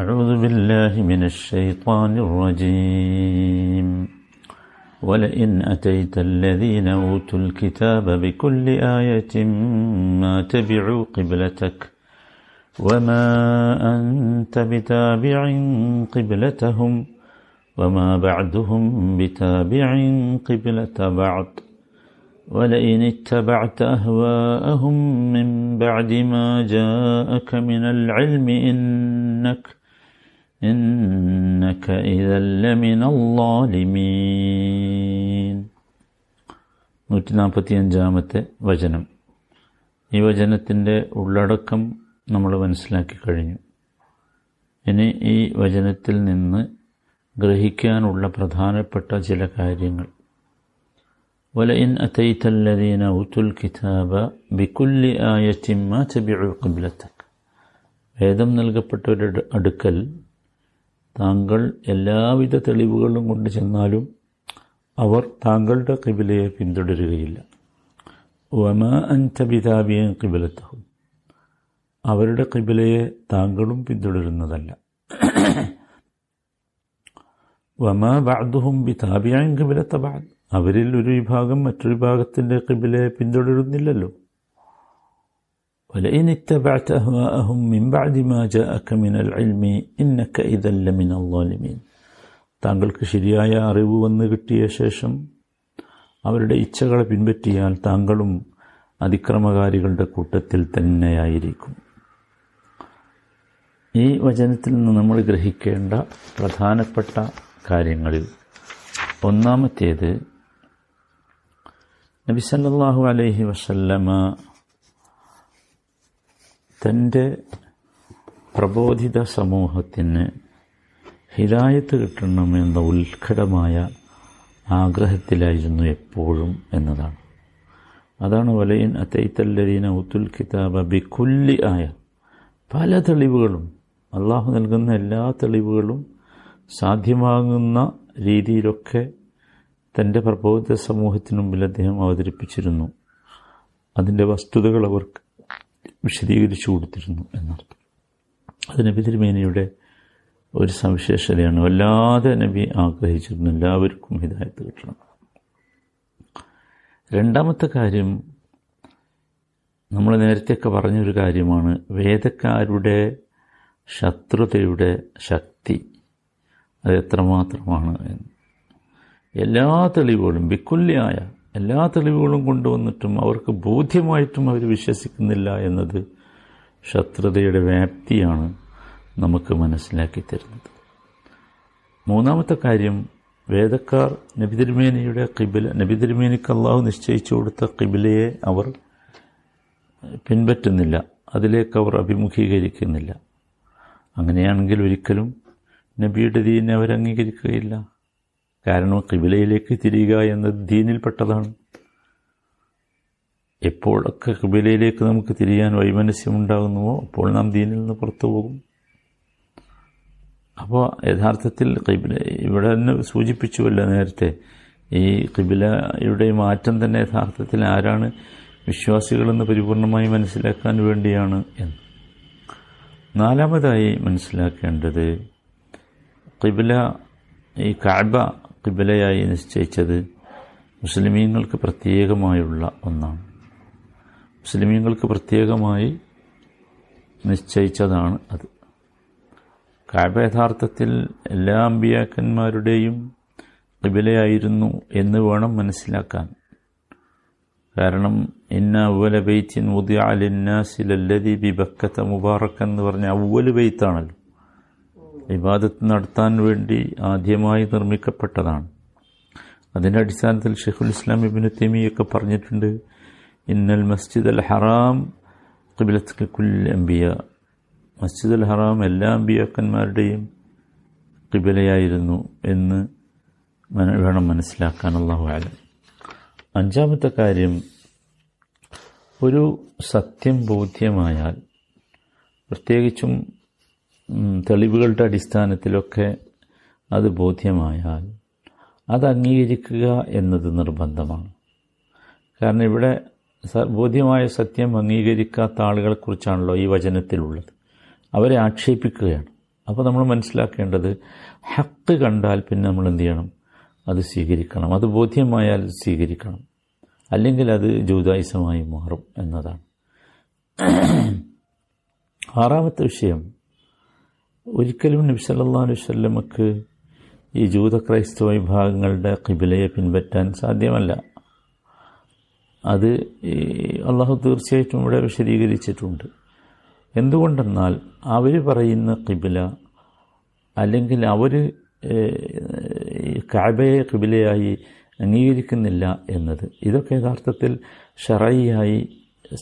أعوذ بالله من الشيطان الرجيم. ولئن أتيت الذين أوتوا الكتاب بكل آية ما تبعوا قبلتك وما أنت بتابع قبلتهم وما بعدهم بتابع قبلة بعض. ولئن اتبعت أهواءهم من بعد ما جاءك من العلم إنك إنك إذا لمن الظالمين നൂറ്റി നാൽപ്പത്തി അഞ്ചാമത്തെ വചനം ഈ വചനത്തിൻ്റെ ഉള്ളടക്കം നമ്മൾ മനസ്സിലാക്കി കഴിഞ്ഞു ഇനി ഈ വചനത്തിൽ നിന്ന് ഗ്രഹിക്കാനുള്ള പ്രധാനപ്പെട്ട ചില കാര്യങ്ങൾ ولئن أتيت الذين أوتوا الكتاب بكل آية ما تبعوا قبلتك വേദം നൽകപ്പെട്ടവരുടെ അടുക്കൽ താങ്കൾ എല്ലാവിധ തെളിവുകളും കൊണ്ട് ചെന്നാലും അവർ താങ്കളുടെ കിബിലയെ പിന്തുടരുകയില്ല. വമ അൻതബിതാബിയൻ കിബിലത്തഹും അവരുടെ കിബിലയെ താങ്കളും പിന്തുടരുന്നതല്ല. വമ ബാദുഹും ബിതാബിയാൻ കിബിലത്ത ബാദ് അവരിൽ ഒരു വിഭാഗം മറ്റൊരു വിഭാഗത്തിന്റെ കിബിലയെ പിന്തുടരുന്നില്ലല്ലോ. ولئن اتبعت أهواءهم من بعد ما جاءك من العلم إنك إذا لمن الظالمين താങ്കൾക്ക് ശരിയായ അറിവ് വന്നു കിട്ടിയ ശേഷം അവരുടെ ഇച്ഛകളെ പിൻപറ്റിയാൽ താങ്കളും അതിക്രമകാരികളുടെ കൂട്ടത്തിൽ തന്നെയായിരിക്കും ഈ വചനത്തിൽ നിന്ന് നമ്മൾ ഗ്രഹിക്കേണ്ട പ്രധാനപ്പെട്ട കാര്യങ്ങളിൽ ഒന്നാമത്തേത് നബി സല്ലല്ലാഹു അലൈഹി വസല്ലമ തന്റെ പ്രബോധിത സമൂഹത്തിന് ഹിതായത്ത് കിട്ടണമെന്ന ഉത്കടമായ ആഗ്രഹത്തിലായിരുന്നു എപ്പോഴും എന്നതാണ്. അതാണ് വലയിൻ അത്തൈത്തല്ലരീന ഉത്തുൽ കിതാബ ബിക്കുല്ലി ആയ പല തെളിവുകളും അള്ളാഹു നൽകുന്ന എല്ലാ തെളിവുകളും സാധ്യമാകുന്ന രീതിയിലൊക്കെ തന്റെ പ്രബോധിത സമൂഹത്തിന് മുമ്പിൽ അദ്ദേഹം അവതരിപ്പിച്ചിരുന്നു. അതിന്റെ വസ്തുതകൾ അവർക്ക് വിശദീകരിച്ചു കൊടുത്തിരുന്നു എന്നർത്ഥം. അത് നബി തിരുമേനിയുടെ ഒരു സവിശേഷതയാണ്. വല്ലാതെ നബി ആഗ്രഹിച്ചിരുന്നു എല്ലാവർക്കും ഹിദായത്ത് കിട്ടണം. രണ്ടാമത്തെ കാര്യം നമ്മൾ നേരത്തെയൊക്കെ പറഞ്ഞൊരു കാര്യമാണ്. വേദക്കാരുടെ ശത്രുതയുടെ ശക്തി അത് എത്രമാത്രമാണ് എന്ന്. എല്ലാ തെളിവുകളും വിക്കുല്യായ എല്ലാ തെളിവുകളും കൊണ്ടുവന്നിട്ടും അവർക്ക് ബോധ്യമായിട്ടും അവർ വിശ്വസിക്കുന്നില്ല എന്നത് ശത്രുതയുടെ വ്യാപ്തിയാണ് നമുക്ക് മനസ്സിലാക്കി തരുന്നത്. മൂന്നാമത്തെ കാര്യം വേദക്കാർ നബിതിരുമേനിയുടെ കിബില നബിതിരുമേനിക്ക് അള്ളാഹു നിശ്ചയിച്ചു കൊടുത്ത കിബിലയെ അവർ പിൻപറ്റുന്നില്ല. അതിലേക്ക് അവർ അഭിമുഖീകരിക്കുന്നില്ല. അങ്ങനെയാണെങ്കിൽ ഒരിക്കലും നബിയുടെ ദീനെ അവർ അംഗീകരിക്കുകയില്ല. കാരണം കിബിലയിലേക്ക് തിരിയുക എന്നത് ദീനിൽപ്പെട്ടതാണ്. എപ്പോഴൊക്കെ കിബിലയിലേക്ക് നമുക്ക് തിരിയാൻ വൈമനസ്യമുണ്ടാകുന്നുവോ അപ്പോൾ നാം ദീനിൽ നിന്ന് പുറത്തു പോകും. അപ്പോൾ യഥാർത്ഥത്തിൽ കിബില ഇവിടെ തന്നെ സൂചിപ്പിച്ചുവല്ല നേരത്തെ ഈ കിബിലയുടെ മാറ്റം തന്നെ യഥാർത്ഥത്തിൽ ആരാണ് വിശ്വാസികളെന്ന് പരിപൂർണമായി മനസ്സിലാക്കാൻ വേണ്ടിയാണ് എന്ന്. നാലാമതായി മനസ്സിലാക്കേണ്ടത് കിബില ഈ കാബ കിബിലയായി നിശ്ചയിച്ചത് മുസ്ലിമീങ്ങൾക്ക് പ്രത്യേകമായുള്ള ഒന്നാണ്. മുസ്ലിമീങ്ങൾക്ക് പ്രത്യേകമായി നിശ്ചയിച്ചതാണ് അത്. കാബ യഥാർത്ഥത്തിൽ എല്ലാ അമ്പിയാക്കന്മാരുടെയും കിബിലയായിരുന്നു എന്ന് വേണം മനസ്സിലാക്കാൻ. കാരണം ഇന്ന അവല ബെയ്ത്തിൻ ഉദയാലിന്നാസിലല്ലതി ബി ബക്കത്ത മുബാറക്ക് എന്ന് പറഞ്ഞ അവൽ ബെയ്ത്താണല്ലോ ഇബാദത്ത് നടത്താൻ വേണ്ടി ആദ്യമായി നിർമ്മിക്കപ്പെട്ടതാണ്. അതിന്റെ അടിസ്ഥാനത്തിൽ ഷെയ്ഖുൽ ഇസ്ലാം ഇബിന് തെമിയൊക്കെ പറഞ്ഞിട്ടുണ്ട് ഇന്നൽ മസ്ജിദ് അൽ ഹറാം കിബിലത്ത് കുൽ അംബിയ. മസ്ജിദ് അൽ ഹറാം എല്ലാ അമ്പിയാക്കന്മാരുടെയും കിബിലയായിരുന്നു എന്ന് വേണം മനസ്സിലാക്കാൻ അള്ളാഹു ആലം അഞ്ചാമത്തെ കാര്യം ഒരു സത്യം ബോധ്യമായാൽ പ്രത്യേകിച്ചും തെളിവുകളുടെ അടിസ്ഥാനത്തിലൊക്കെ അത് ബോധ്യമായാൽ അത് അംഗീകരിക്കുക എന്നത് നിർബന്ധമാണ്. കാരണം ഇവിടെ ബോധ്യമായ സത്യം അംഗീകരിക്കാത്ത ആളുകളെക്കുറിച്ചാണല്ലോ ഈ വചനത്തിലുള്ളത്. അവരെ ആക്ഷേപിക്കുകയാണ്. അപ്പോൾ നമ്മൾ മനസ്സിലാക്കേണ്ടത് ഹക്ക് കണ്ടാൽ പിന്നെ നമ്മൾ എന്ത് ചെയ്യണം? അത് സ്വീകരിക്കണം. അത് ബോധ്യമായാൽ സ്വീകരിക്കണം. അല്ലെങ്കിൽ അത് ജൂതായുസമായി മാറും എന്നതാണ്. ആറാമത്തെ വിഷയം ഒരിക്കലും നബി സല്ലല്ലാഹു അലൈഹി വസല്ലമക്ക് ഈ ജൂത ക്രൈസ്തവ വിഭാഗങ്ങളുടെ കിബിലയെ പിൻപറ്റാൻ സാധ്യമല്ല. അത് അള്ളാഹു തീർച്ചയായിട്ടും ഇവിടെ വിശദീകരിച്ചിട്ടുണ്ട്. എന്തുകൊണ്ടെന്നാൽ അവർ പറയുന്ന കിബില അല്ലെങ്കിൽ അവർ കാബയെ കിബിലയായി അംഗീകരിക്കുന്നില്ല എന്നത് ഇതൊക്കെ യഥാർത്ഥത്തിൽ ഷറയിയായി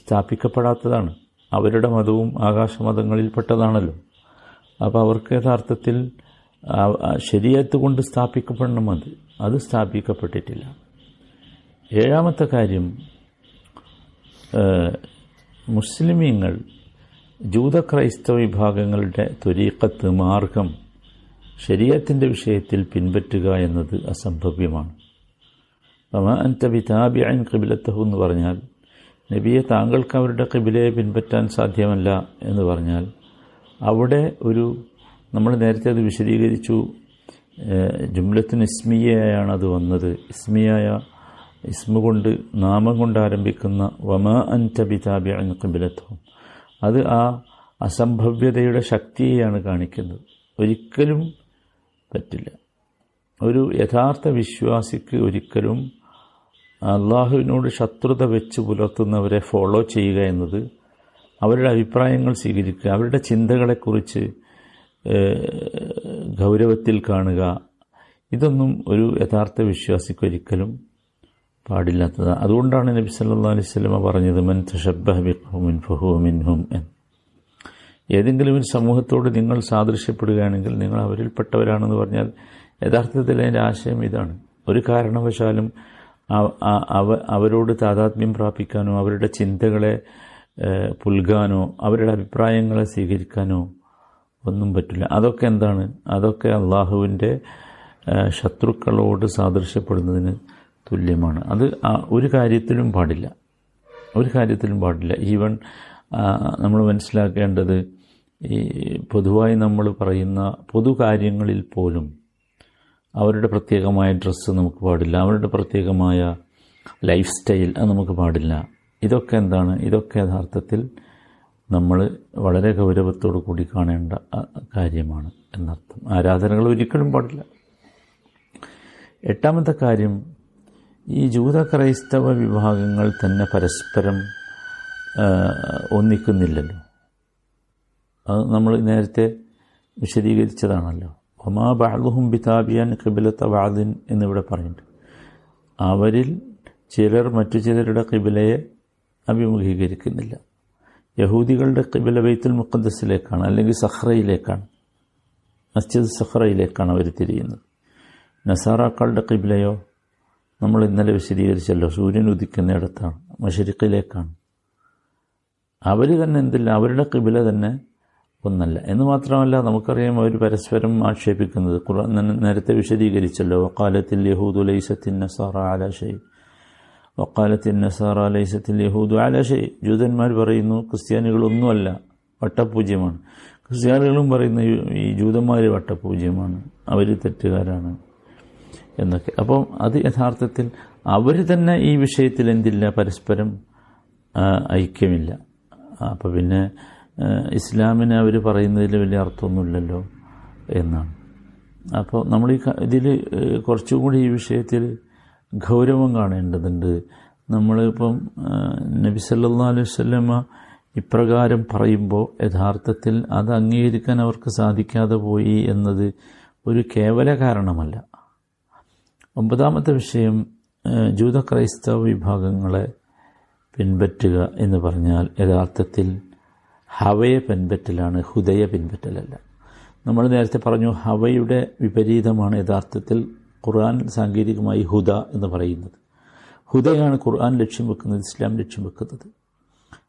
സ്ഥാപിക്കപ്പെടാത്തതാണ്. അവരുടെ മതവും ആകാശമതങ്ങളിൽപ്പെട്ടതാണല്ലോ. അപ്പോൾ അവർക്ക് യഥാർത്ഥത്തിൽ ശരിയത്ത് കൊണ്ട് സ്ഥാപിക്കപ്പെടണം അത്. അത് സ്ഥാപിക്കപ്പെട്ടിട്ടില്ല. ഏഴാമത്തെ കാര്യം മുസ്ലിമീങ്ങൾ ജൂത ക്രൈസ്തവ വിഭാഗങ്ങളുടെ ത്വരീക്കത്ത് മാർഗം ശരീരത്തിന്റെ വിഷയത്തിൽ പിൻപറ്റുക എന്നത് അസംഭവ്യമാണ്. അമ അൻത ബിതാബിഅൻ കിബിലത്തഹു എന്ന് പറഞ്ഞാൽ നബിയെ താങ്കൾക്ക് അവരുടെ കിബിലയെ പിൻപറ്റാൻ സാധ്യമല്ല എന്ന് പറഞ്ഞാൽ അവിടെ ഒരു നമ്മൾ നേരത്തെ അത് വിശദീകരിച്ചു ജുംലത്തിന് ഇസ്മിയയാണ് അത് വന്നത്. ഇസ്മിയായ ഇസ്മ കൊണ്ട് നാമം കൊണ്ട് ആരംഭിക്കുന്ന വമ അൻത ബിതാബിഅൻ കിബിലത്തഹും അത് ആ അസംഭവ്യതയുടെ ശക്തിയെയാണ് കാണിക്കുന്നത്. ഒരിക്കലും പറ്റില്ല. ഒരു യഥാർത്ഥ വിശ്വാസിക്ക് ഒരിക്കലും അള്ളാഹുവിനോട് ശത്രുത വെച്ച് പുലർത്തുന്നവരെ ഫോളോ ചെയ്യുക എന്നത് അവരുടെ അഭിപ്രായങ്ങൾ സ്വീകരിക്കുക അവരുടെ ചിന്തകളെക്കുറിച്ച് ഗൗരവത്തിൽ കാണുക ഇതൊന്നും ഒരു യഥാർത്ഥ വിശ്വാസിക്ക് ഒരിക്കലും പാടില്ലാത്തതാണ് അതുകൊണ്ടാണ് നബി സല്ലാ അലൈഹി സ്വലമ പറഞ്ഞത് മൻ തഷബിൻ ഫഹു മിൻഹും ഏതെങ്കിലും ഒരു സമൂഹത്തോട് നിങ്ങൾ സാദൃശ്യപ്പെടുകയാണെങ്കിൽ നിങ്ങൾ അവരിൽപ്പെട്ടവരാണെന്ന് പറഞ്ഞാൽ യഥാർത്ഥത്തിൽ അതിന്റെ ആശയം ഇതാണ്. ഒരു കാരണവശാലും അവ അവരോട് താതാത്മ്യം പ്രാപിക്കാനോ അവരുടെ ചിന്തകളെ പുൽകാനോ അവരുടെ അഭിപ്രായങ്ങളെ സ്വീകരിക്കാനോ ഒന്നും പറ്റില്ല. അതൊക്കെ എന്താണ്? അതൊക്കെ അള്ളാഹുവിന്റെ ശത്രുക്കളോട് സാദൃശ്യപ്പെടുന്നതിന് തുല്യമാണ്. അത് ഒരു കാര്യത്തിലും പാടില്ല. ഒരു കാര്യത്തിലും പാടില്ല. ഈവൻ നമ്മൾ മനസ്സിലാക്കേണ്ടത് ഈ പൊതുവായി നമ്മൾ പറയുന്ന പൊതു കാര്യങ്ങളിൽ പോലും അവരുടെ പ്രത്യേകമായ ഡ്രസ്സ് നമുക്ക് പാടില്ല. അവരുടെ പ്രത്യേകമായ ലൈഫ് സ്റ്റൈൽ അത് നമുക്ക് പാടില്ല. ഇതൊക്കെ എന്താണ്? ഇതൊക്കെ യഥാർത്ഥത്തിൽ നമ്മൾ വളരെ ഗൗരവത്തോടു കൂടി കാണേണ്ട കാര്യമാണ് എന്നർത്ഥം. ആരാധനകൾ ഒരിക്കലും പാടില്ല. എട്ടാമത്തെ കാര്യം ഈ ജൂത ക്രൈസ്തവ വിഭാഗങ്ങൾ തന്നെ പരസ്പരം ഒന്നിക്കുന്നില്ലല്ലോ. അത് നമ്മൾ നേരത്തെ വിശദീകരിച്ചതാണല്ലോ. ഒമാ ബാലുഹും ബിതാബിയാൻ കിബിലത്ത വാദിൻ എന്നിവിടെ പറഞ്ഞിട്ടുണ്ട്. അവരിൽ ചിലർ മറ്റു ചിലരുടെ കിബിലയെ അഭിമുഖീകരിക്കുന്നില്ല. യഹൂദികളുടെ കിബില ബൈത്തുൽ മുക്കന്ദസിലേക്കാണ് അല്ലെങ്കിൽ സഹ്റയിലേക്കാണ് മസ്ജിദ് സഹ്റയിലേക്കാണ് അവർ തിരിയുന്നത്. നസാറാക്കളുടെ കിബിലയോ നമ്മൾ ഇന്നലെ വിശദീകരിച്ചല്ലോ സൂര്യൻ ഉദിക്കുന്നിടത്താണ് മഷരിക്കിലേക്കാണ് അവർ തന്നെ എന്തില്ല അവരുടെ കിബില തന്നെ ഒന്നല്ല. എന്ന് മാത്രമല്ല നമുക്കറിയാം അവർ പരസ്പരം ആക്ഷേപിക്കുന്നത്. നേരത്തെ വിശദീകരിച്ചല്ലോ കാലത്തിൽ യഹൂദുലൈസത്തിൻ നസാറ ആലാഷൈ വക്കാലത്തിൻ നസാറ ലൈസത്തിൽ യഹൂദു ആലാഷൈ ജൂതന്മാർ പറയുന്നു ക്രിസ്ത്യാനികളൊന്നുമല്ല വട്ടപൂജ്യമാണ്. ക്രിസ്ത്യാനികളും പറയുന്ന ഈ ജൂതന്മാർ വട്ടപൂജ്യമാണ് അവർ തെറ്റുകാരാണ് എന്നൊക്കെ. അപ്പം അത് യഥാർത്ഥത്തിൽ അവർ തന്നെ ഈ വിഷയത്തിൽ എന്തില്ല? പരസ്പരം ഐക്യമില്ല. അപ്പോൾ പിന്നെ ഇസ്ലാമിനെ അവർ പറയുന്നതിൽ വലിയ അർത്ഥമൊന്നുമില്ലല്ലോ എന്നാണ്. അപ്പോൾ നമ്മൾ ഈ ഇതിൽ കുറച്ചും കൂടി ഈ വിഷയത്തിൽ ഗൗരവം കാണേണ്ടതുണ്ട്. നമ്മളിപ്പം നബി സല്ലാ അലൈഹി സ്വല്ലമ്മ ഇപ്രകാരം പറയുമ്പോൾ യഥാർത്ഥത്തിൽ അത് അംഗീകരിക്കാൻ അവർക്ക് സാധിക്കാതെ പോയി എന്നത് ഒരു കേവല കാരണമല്ല. ഒമ്പതാമത്തെ വിഷയം ജൂത ക്രൈസ്തവ വിഭാഗങ്ങളെ പിൻപറ്റുക എന്ന് പറഞ്ഞാൽ യഥാർത്ഥത്തിൽ ഹവയെ പിൻപറ്റലാണ് ഹുദയെ പിൻപറ്റലല്ല. നമ്മൾ നേരത്തെ പറഞ്ഞു ഹവയുടെ വിപരീതമാണ് യഥാർത്ഥത്തിൽ ഖുർആൻ സാങ്കേതികമായി ഹുദ എന്ന് പറയുന്നത്. ഹുദയാണ് ഖുർആൻ ലക്ഷ്യം വെക്കുന്നത് ഇസ്ലാം ലക്ഷ്യം വെക്കുന്നത്.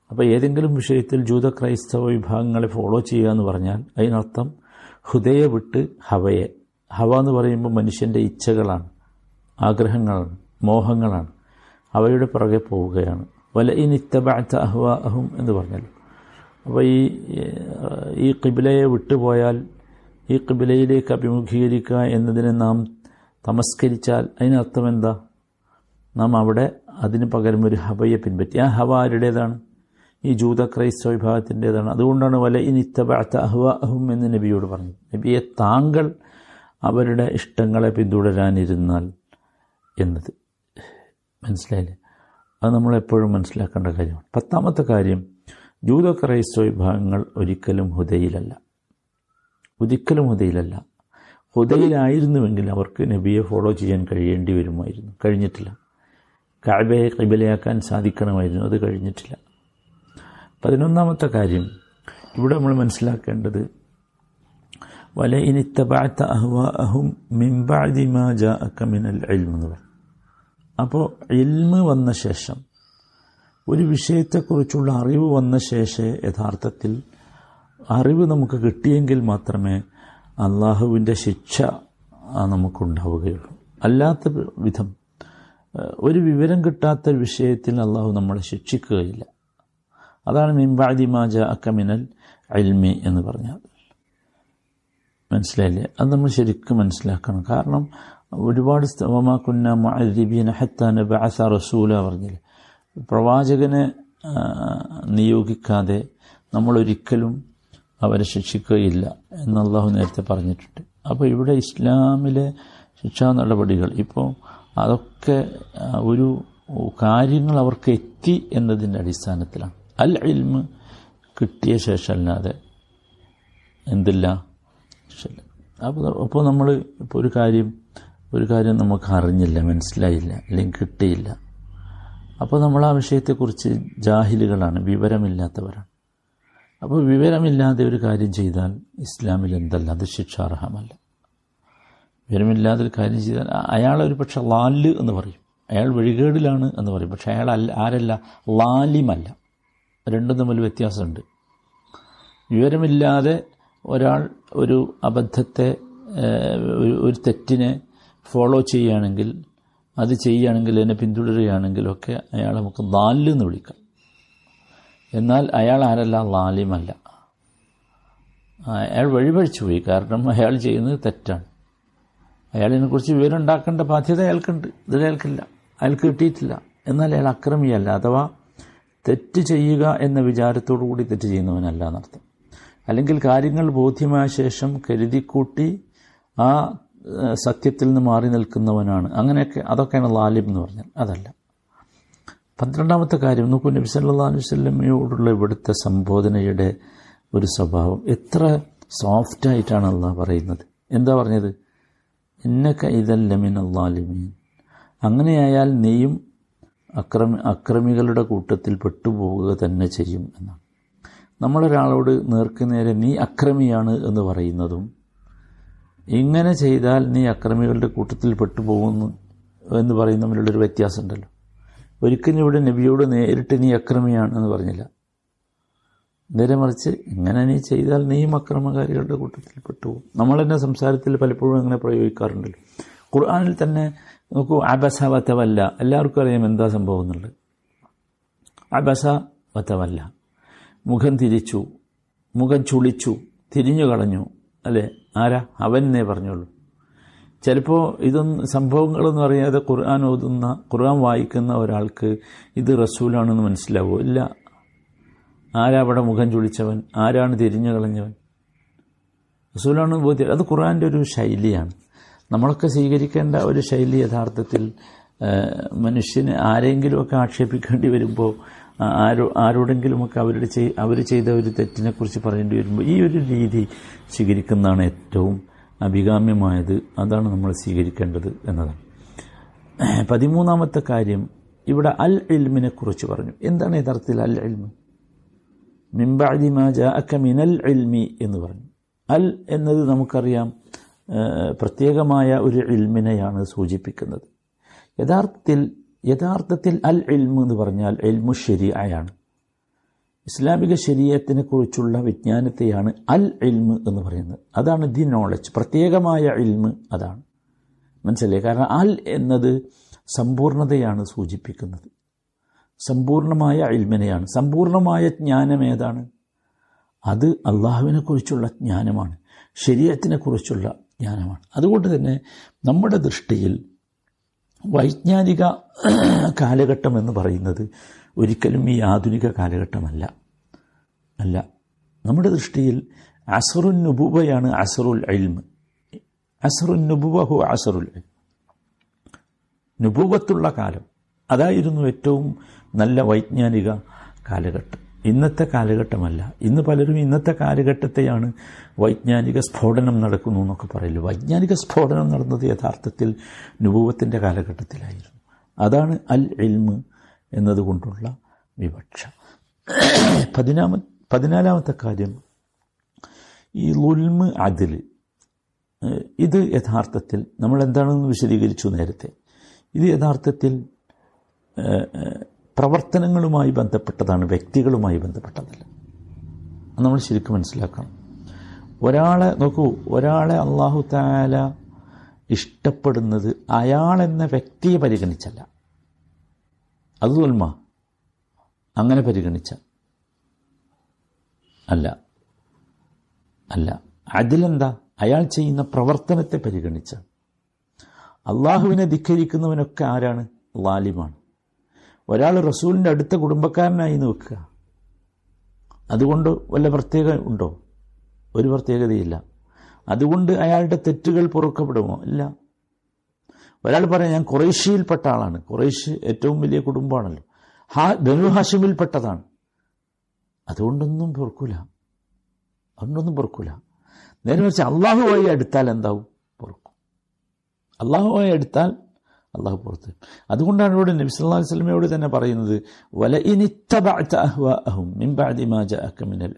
അപ്പോൾ ഏതെങ്കിലും വിഷയത്തിൽ ജൂത ക്രൈസ്തവ വിഭാഗങ്ങളെ ഫോളോ ചെയ്യുക എന്ന് പറഞ്ഞാൽ അതിനർത്ഥം ഹുദയെ വിട്ട് ഹവയെ. ഹവ എന്ന് പറയുമ്പോൾ മനുഷ്യന്റെ ഇച്ഛകളാണ് ആഗ്രഹങ്ങളാണ് മോഹങ്ങളാണ്. അവയുടെ പുറകെ പോവുകയാണ്. വല ഈ ഇത്തബഅത്ത അഹ്വാ അഹും എന്ന് പറഞ്ഞല്ലോ. അപ്പോൾ ഈ ഈ കിബിലയെ വിട്ടുപോയാൽ ഈ കിബിലയിലേക്ക് അഭിമുഖീകരിക്കുക എന്നതിനെ നാം തമസ്കരിച്ചാൽ അതിനർത്ഥം എന്താ? നാം അവിടെ അതിന് പകരം ഒരു ഹവയെ പിൻപറ്റി. ആ ഹവ ആരുടേതാണ്? ഈ ജൂത ക്രൈസ്തവ വിഭാഗത്തിന്റെതാണ് അതുകൊണ്ടാണ് വല ഇനിത്തബഅത്ത അഹ്വ അഹും എന്ന് നബിയോട് പറഞ്ഞു നബിയെ താങ്കൾ അവരുടെ ഇഷ്ടങ്ങളെ പിന്തുടരാനിരുന്നാൽ എന്നത്. മനസ്സിലായില്ലേ? അത് നമ്മളെപ്പോഴും മനസ്സിലാക്കേണ്ട കാര്യമാണ്. പത്താമത്തെ കാര്യം ജൂത ക്രൈസ്തവ വിഭാഗങ്ങൾ ഒരിക്കലും ഹുദയിലല്ല. ഒരിക്കലും ഹുദയിലല്ല. ഹുദയിലായിരുന്നുവെങ്കിൽ അവർക്ക് നബിയെ ഫോളോ ചെയ്യാൻ കഴിയേണ്ടി വരുമായിരുന്നു. കഴിഞ്ഞിട്ടില്ല. കാബയെ കൈബലയാക്കാൻ സാധിക്കണമായിരുന്നു. അത് കഴിഞ്ഞിട്ടില്ല. പതിനൊന്നാമത്തെ കാര്യം. ഇവിടെ നമ്മൾ മനസ്സിലാക്കേണ്ടത് വല ഇനിത്തബാത്ത അഹ്വാ അഹും മിംബാദി മാ ജാ അക്കമിനൽ എൽമ് എന്ന് പറയും. അപ്പോൾ എൽമ് വന്ന ശേഷം ഒരു വിഷയത്തെക്കുറിച്ചുള്ള അറിവ് വന്ന ശേഷം യഥാർത്ഥത്തിൽ അറിവ് നമുക്ക് കിട്ടിയെങ്കിൽ മാത്രമേ അള്ളാഹുവിന്റെ ശിക്ഷ നമുക്കുണ്ടാവുകയുള്ളൂ. അല്ലാത്ത വിധം ഒരു വിവരം കിട്ടാത്ത വിഷയത്തിൽ അള്ളാഹു നമ്മളെ ശിക്ഷിക്കുകയില്ല. അതാണ് മിംബാദിമാജ അക്കമിനൽ അൽമി എന്ന് പറഞ്ഞാൽ. മനസ്സിലായില്ലേ? അത് നമ്മൾ ശരിക്കും മനസ്സിലാക്കണം. കാരണം ഒരുപാട് സ്ഥവമാക്കുന്ന മഅരിബീന ഹത്താന ബാസ റസൂല പറഞ്ഞില്ലേ? പ്രവാചകനെ നിയോഗിക്കാതെ നമ്മളൊരിക്കലും അവരെ ശിക്ഷിക്കുകയില്ല അള്ളാഹു നേരത്തെ പറഞ്ഞിട്ടുണ്ട്. അപ്പോൾ ഇവിടെ ഇസ്ലാമിലെ ശിക്ഷാ നടപടികൾ ഇപ്പോൾ അതൊക്കെ ഒരു കാര്യങ്ങൾ അവർക്ക് എത്തി എന്നതിന്റെ അടിസ്ഥാനത്തിലാണ്. അൽ ഇൽമ് കിട്ടിയ ശേഷമല്ലാതെ എന്തില്ല? അപ്പോൾ അപ്പോൾ നമ്മൾ ഇപ്പോൾ ഒരു കാര്യം ഒരു കാര്യം നമുക്ക് അറിഞ്ഞില്ല മനസ്സിലായില്ല അല്ലെങ്കിൽ കിട്ടിയില്ല. അപ്പോൾ നമ്മൾ ആ വിഷയത്തെക്കുറിച്ച് ജാഹിലുകളാണ് വിവരമില്ലാത്തവരാണ്. അപ്പോൾ വിവരമില്ലാതെ ഒരു കാര്യം ചെയ്താൽ ഇസ്ലാമിൽ എന്തല്ല? അത് ശിക്ഷാർഹമല്ല. വിവരമില്ലാതെ ഒരു കാര്യം ചെയ്താൽ അയാൾ ഒരു പക്ഷെ ലാൽ എന്ന് പറയും. അയാൾ വഴികേടിലാണ് എന്ന് പറയും. പക്ഷെ അയാൾ അല്ല ആരല്ല? ലാലിമല്ല. രണ്ടും തമ്മിൽ വ്യത്യാസമുണ്ട്. വിവരമില്ലാതെ ഒരാൾ ഒരു അബദ്ധത്തെ ഒരു തെറ്റിനെ ഫോളോ ചെയ്യുകയാണെങ്കിൽ അത് ചെയ്യുകയാണെങ്കിൽ എന്നെ പിന്തുടരുകയാണെങ്കിലൊക്കെ അയാളെ നമുക്ക് ലാൽ എന്ന് വിളിക്കാം. എന്നാൽ അയാൾ ആരല്ല? ലാലിമല്ല. അയാൾ വഴിപഴിച്ചു പോയി. കാരണം അയാൾ ചെയ്യുന്നത് തെറ്റാണ്. അയാളിനെക്കുറിച്ച് കുറിച്ച് വിവരമുണ്ടാക്കേണ്ട ബാധ്യത അയാൾക്കുണ്ട്. ഇത് അയാൾക്കില്ല. അയാൾക്ക് കിട്ടിയിട്ടില്ല. എന്നാൽ അയാൾ അക്രമിയല്ല. അഥവാ തെറ്റ് ചെയ്യുക എന്ന വിചാരത്തോടു കൂടി തെറ്റ് ചെയ്യുന്നവനല്ല എന്നർത്ഥം. അല്ലെങ്കിൽ കാര്യങ്ങൾ ബോധ്യമായ ശേഷം കരുതിക്കൂട്ടി ആ സത്യത്തിൽ നിന്ന് മാറി നിൽക്കുന്നവനാണ്. അങ്ങനെയൊക്കെ അതൊക്കെയാണ് ലാലിം എന്ന് പറഞ്ഞാൽ. അതല്ല. പന്ത്രണ്ടാമത്തെ കാര്യം നോക്കൂ നബി സല്ലാ അലൈഹി സ്വല്ലമയോടുള്ള ഇവിടുത്തെ സംബോധനയുടെ ഒരു സ്വഭാവം. എത്ര സോഫ്റ്റായിട്ടാണ് അള്ളാഹ് പറയുന്നത്. എന്താ പറഞ്ഞത്? എന്നൊക്കെ ഇതല്ലമിൻ അള്ളാലിമീൻ അങ്ങനെയായാൽ നീയും അക്രമി അക്രമികളുടെ കൂട്ടത്തിൽ പെട്ടുപോവുക തന്നെ ചെയ്യും എന്നാണ്. നമ്മളൊരാളോട് നേർക്കുനേരെ നീ അക്രമിയാണ് എന്ന് പറയുന്നതും ഇങ്ങനെ ചെയ്താൽ നീ അക്രമികളുടെ കൂട്ടത്തിൽ പെട്ടുപോകുന്നു എന്ന് പറയുന്നതിലുള്ളൊരു വ്യത്യാസമുണ്ടല്ലോ. ഒരിക്കലും ഇവിടെ നബിയോട് നേരിട്ട് നീ അക്രമിയാണ് എന്ന് പറഞ്ഞില്ല. നേരെ മറിച്ച് ഇങ്ങനെ നീ ചെയ്താൽ നീയും അക്രമകാരികളുടെ കൂട്ടത്തിൽ പെട്ടുപോകും നമ്മൾ തന്നെ സംസാരത്തിൽ പലപ്പോഴും അങ്ങനെ പ്രയോഗിക്കാറുണ്ടല്ലോ. ഖുർആാനിൽ തന്നെ നോക്കൂ അബസ വത്തവല്ല എല്ലാവർക്കും അറിയാം എന്താ സംഭവം എന്നുള്ളത്. അബസ വത്തവല്ല മുഖം തിരിച്ചു. മുഖം ചുളിച്ചു. തിരിഞ്ഞു കളഞ്ഞു അല്ലേ? ആരാ? അവനെന്നേ പറഞ്ഞോളൂ ചിലപ്പോൾ ഇതൊന്നും സംഭവങ്ങളെന്ന് പറയാതെ ഖുർആൻ ഓതുന്ന ഖുർആൻ വായിക്കുന്ന ഒരാൾക്ക് ഇത് റസൂലാണെന്ന് മനസ്സിലാവോ? ഇല്ല. ആരാ അവിടെ മുഖം ചുളിച്ചവൻ? ആരാണ് തിരിഞ്ഞു കളഞ്ഞവൻ? റസൂലാണെന്ന് ബോധ്യം അത് ഖുർആന്റെ ഒരു ശൈലിയാണ്. നമ്മളൊക്കെ സ്വീകരിക്കേണ്ട ഒരു ശൈലി യഥാർത്ഥത്തിൽ മനുഷ്യന് ആരെങ്കിലുമൊക്കെ ആക്ഷേപിക്കേണ്ടി വരുമ്പോൾ ആരോ ആരോടെങ്കിലുമൊക്കെ അവരുടെ ചെയ് അവർ ചെയ്ത ഒരു തെറ്റിനെക്കുറിച്ച് പറയേണ്ടി വരുമ്പോൾ ഈ ഒരു രീതി സ്വീകരിക്കുന്നതാണ് ഏറ്റവും അഭികാമ്യമായത് അതാണ് നമ്മൾ സ്വീകരിക്കേണ്ടത് എന്നതാണ്. പതിമൂന്നാമത്തെ കാര്യം ഇവിടെ അൽ ഇൽമിനെ കുറിച്ച് പറഞ്ഞു. എന്താണ് യഥാർത്ഥത്തിൽ അൽ ഇൽമ്? മിംബാദിമാ ജാഅക്ക മിനൽ ഇൽമി എന്ന് പറഞ്ഞു. അൽ എന്നത് നമുക്കറിയാം പ്രത്യേകമായ ഒരു ഇൽമിനെയാണ് സൂചിപ്പിക്കുന്നത്. യഥാർത്ഥത്തിൽ യഥാർത്ഥത്തിൽ അൽ ഇൽമു എന്ന് പറഞ്ഞാൽ എൽമു ശരിയായാണ് ഇസ്ലാമിക ശരീരത്തിനെ കുറിച്ചുള്ള വിജ്ഞാനത്തെയാണ് അൽ ഇൽമ് എന്ന് പറയുന്നത്. അതാണ് ദി നോളജ്. പ്രത്യേകമായ ഇൽമ് അതാണ്. മനസ്സിലായി? കാരണം അൽ എന്നത് സമ്പൂർണതയാണ് സൂചിപ്പിക്കുന്നത്. സമ്പൂർണമായ ഇൽമിനെയാണ്. സമ്പൂർണമായ ജ്ഞാനം ഏതാണ്? അത് അള്ളാഹുവിനെ കുറിച്ചുള്ള ജ്ഞാനമാണ്. ശരീരത്തിനെക്കുറിച്ചുള്ള ജ്ഞാനമാണ്. അതുകൊണ്ട് തന്നെ നമ്മുടെ ദൃഷ്ടിയിൽ വൈജ്ഞാനിക കാലഘട്ടം എന്ന് പറയുന്നത് ഒരിക്കലും ഈ ആധുനിക കാലഘട്ടമല്ല. അല്ല നമ്മുടെ ദൃഷ്ടിയിൽ അസറുൻ നുബുബയാണ് അസറുൽ അൽമ് അസറുൻ നുബുബഹു അസറുൽ ഇൽം. നുബുവത്തുള്ള കാലം. അതായിരുന്നു ഏറ്റവും നല്ല വൈജ്ഞാനിക കാലഘട്ടം. ഇന്നത്തെ കാലഘട്ടമല്ല. ഇന്ന് പലരും ഇന്നത്തെ കാലഘട്ടത്തെയാണ് വൈജ്ഞാനിക സ്ഫോടനം നടക്കുന്നു എന്നൊക്കെ പറയല്ലോ വൈജ്ഞാനിക സ്ഫോടനം നടന്നത് യഥാർത്ഥത്തിൽ നുപൂവത്തിന്റെ കാലഘട്ടത്തിലായിരുന്നു. അതാണ് അൽ ഇൽമ് എന്നതുകൊണ്ടുള്ള വിവക്ഷ. പതിനാമ പതിനാലാമത്തെ കാര്യം. ഈ ലുൽമ് അതിൽ ഇത് യഥാർത്ഥത്തിൽ നമ്മൾ എന്താണെന്ന് വിശദീകരിച്ചു നേരത്തെ. ഇത് യഥാർത്ഥത്തിൽ പ്രവർത്തനങ്ങളുമായി ബന്ധപ്പെട്ടതാണ് വ്യക്തികളുമായി ബന്ധപ്പെട്ടതല്ല. നമ്മൾ ശരിക്കും മനസ്സിലാക്കണം. ഒരാളെ നോക്കൂ ഒരാളെ അള്ളാഹു താല ഇഷ്ടപ്പെടുന്നത് അയാൾ എന്ന വ്യക്തിയെ പരിഗണിച്ചല്ല. അത് തോൽമ അങ്ങനെ പരിഗണിച്ച. അല്ല. അല്ല. അതിലെന്താ? അയാൾ ചെയ്യുന്ന പ്രവർത്തനത്തെ പരിഗണിച്ച. അള്ളാഹുവിനെ ധിക്കരിക്കുന്നവനൊക്കെ ആരാണ്? ലാലിമാണ്. ഒരാൾ റസൂലിന്റെ അടുത്ത കുടുംബക്കാരനായി നിൽക്കുക അതുകൊണ്ട് വല്ല പ്രത്യേക ഉണ്ടോ? ഒരു പ്രത്യേകതയില്ല. അതുകൊണ്ട് അയാളുടെ തെറ്റുകൾ പൊറുക്കപ്പെടുമോ? ഇല്ല. ഒരാൾ പറയാം ഞാൻ കുറേശ്യയിൽപ്പെട്ട ആളാണ്. കുറേശ്യ ഏറ്റവും വലിയ കുടുംബമാണല്ലോ. ഹാ ബനു ഹാഷിമിൽപ്പെട്ടതാണ് അതുകൊണ്ടൊന്നും പൊറുക്കൂല. അതുകൊണ്ടൊന്നും പൊറുക്കൂല. നേരെ വെച്ചാൽ അള്ളാഹുവായി അടുത്താൽ എന്താവും? പൊറുക്കും. അള്ളാഹുവായി അടുത്താൽ അള്ളാഹു പുറത്ത്. അതുകൊണ്ടാണ് ഇവിടെ നബി സല്ലല്ലാഹു അലൈഹി വസല്ലമയോട് തന്നെ പറയുന്നത് വല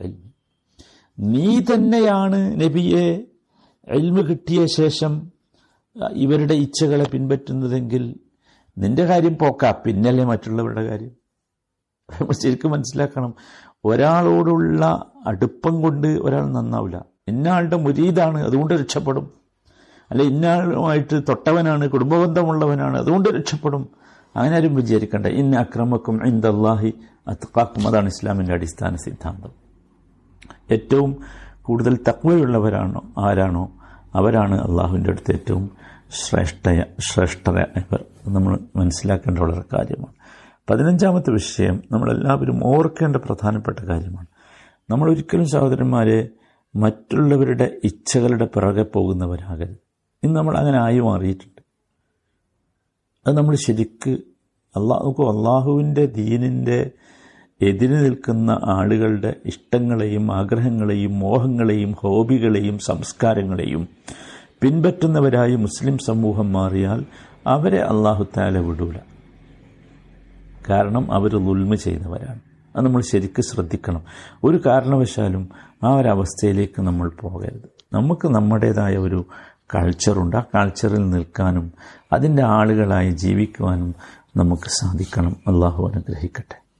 ഇൽമി. നീ തന്നെയാണ് നബിയെ എൽമ് കിട്ടിയ ശേഷം ഇവരുടെ ഇച്ഛകളെ പിൻപറ്റുന്നതെങ്കിൽ നിന്റെ കാര്യം പോക്ക. പിന്നല്ലേ മറ്റുള്ളവരുടെ കാര്യം. ശരിക്കും മനസ്സിലാക്കണം ഒരാളോടുള്ള അടുപ്പം കൊണ്ട് ഒരാൾ നന്നാവില്ല ഇന്നയാളുടെ മുരീതാണ് അതുകൊണ്ട് രക്ഷപ്പെടും. അല്ല ഇന്നാളുമായിട്ട് തൊട്ടവനാണ് കുടുംബബന്ധമുള്ളവനാണ് അതുകൊണ്ട് രക്ഷപ്പെടും. അങ്ങനെ ആരും വിചാരിക്കണ്ട. ഇന്ന അക്രമക്കും ഇന്ദല്ലാഹി അത്കാക്കും അതാണ് ഇസ്ലാമിന്റെ അടിസ്ഥാന സിദ്ധാന്തം. ഏറ്റവും കൂടുതൽ തക്വയുള്ളവരാണോ ആരാണോ അവരാണ് അള്ളാഹുവിന്റെ അടുത്ത് ഏറ്റവും ശ്രേഷ്ഠയ ശ്രേഷ്ഠരായവർ നമ്മൾ മനസ്സിലാക്കേണ്ട വളരെ കാര്യമാണ്. പതിനഞ്ചാമത്തെ വിഷയം നമ്മളെല്ലാവരും ഓർക്കേണ്ട പ്രധാനപ്പെട്ട കാര്യമാണ്. നമ്മൾ ഒരിക്കലും സഹോദരന്മാരെ മറ്റുള്ളവരുടെ ഇച്ഛകളുടെ പിറകെ പോകുന്നവരാകരുത്. ഇന്ന് നമ്മൾ അങ്ങനെ ആയി മാറിയിട്ടുണ്ട്. അത് നമ്മൾ ശരിക്ക് അള്ളാഹു അള്ളാഹുവിന്റെ ദീനിന്റെ എതിര് നിൽക്കുന്ന ആളുകളുടെ ഇഷ്ടങ്ങളെയും ആഗ്രഹങ്ങളെയും മോഹങ്ങളെയും ഹോബികളെയും സംസ്കാരങ്ങളെയും പിൻപറ്റുന്നവരായി മുസ്ലിം സമൂഹം മാറിയാൽ അവരെ അള്ളാഹു താല വിടൂല. കാരണം അവർ ലുൽമ ചെയ്യുന്നവരാണ്. അത് നമ്മൾ ശരിക്കും ശ്രദ്ധിക്കണം. ഒരു കാരണവശാലും ആ ഒരവസ്ഥയിലേക്ക് നമ്മൾ പോകരുത്. നമുക്ക് നമ്മുടേതായ ഒരു കൾച്ചറുണ്ട് ആ കൾച്ചറിൽ നിൽക്കാനും അതിന്റെ ആളുകളായി ജീവിക്കുവാനും നമുക്ക് സാധിക്കണം. അള്ളാഹു അനുഗ്രഹിക്കട്ടെ.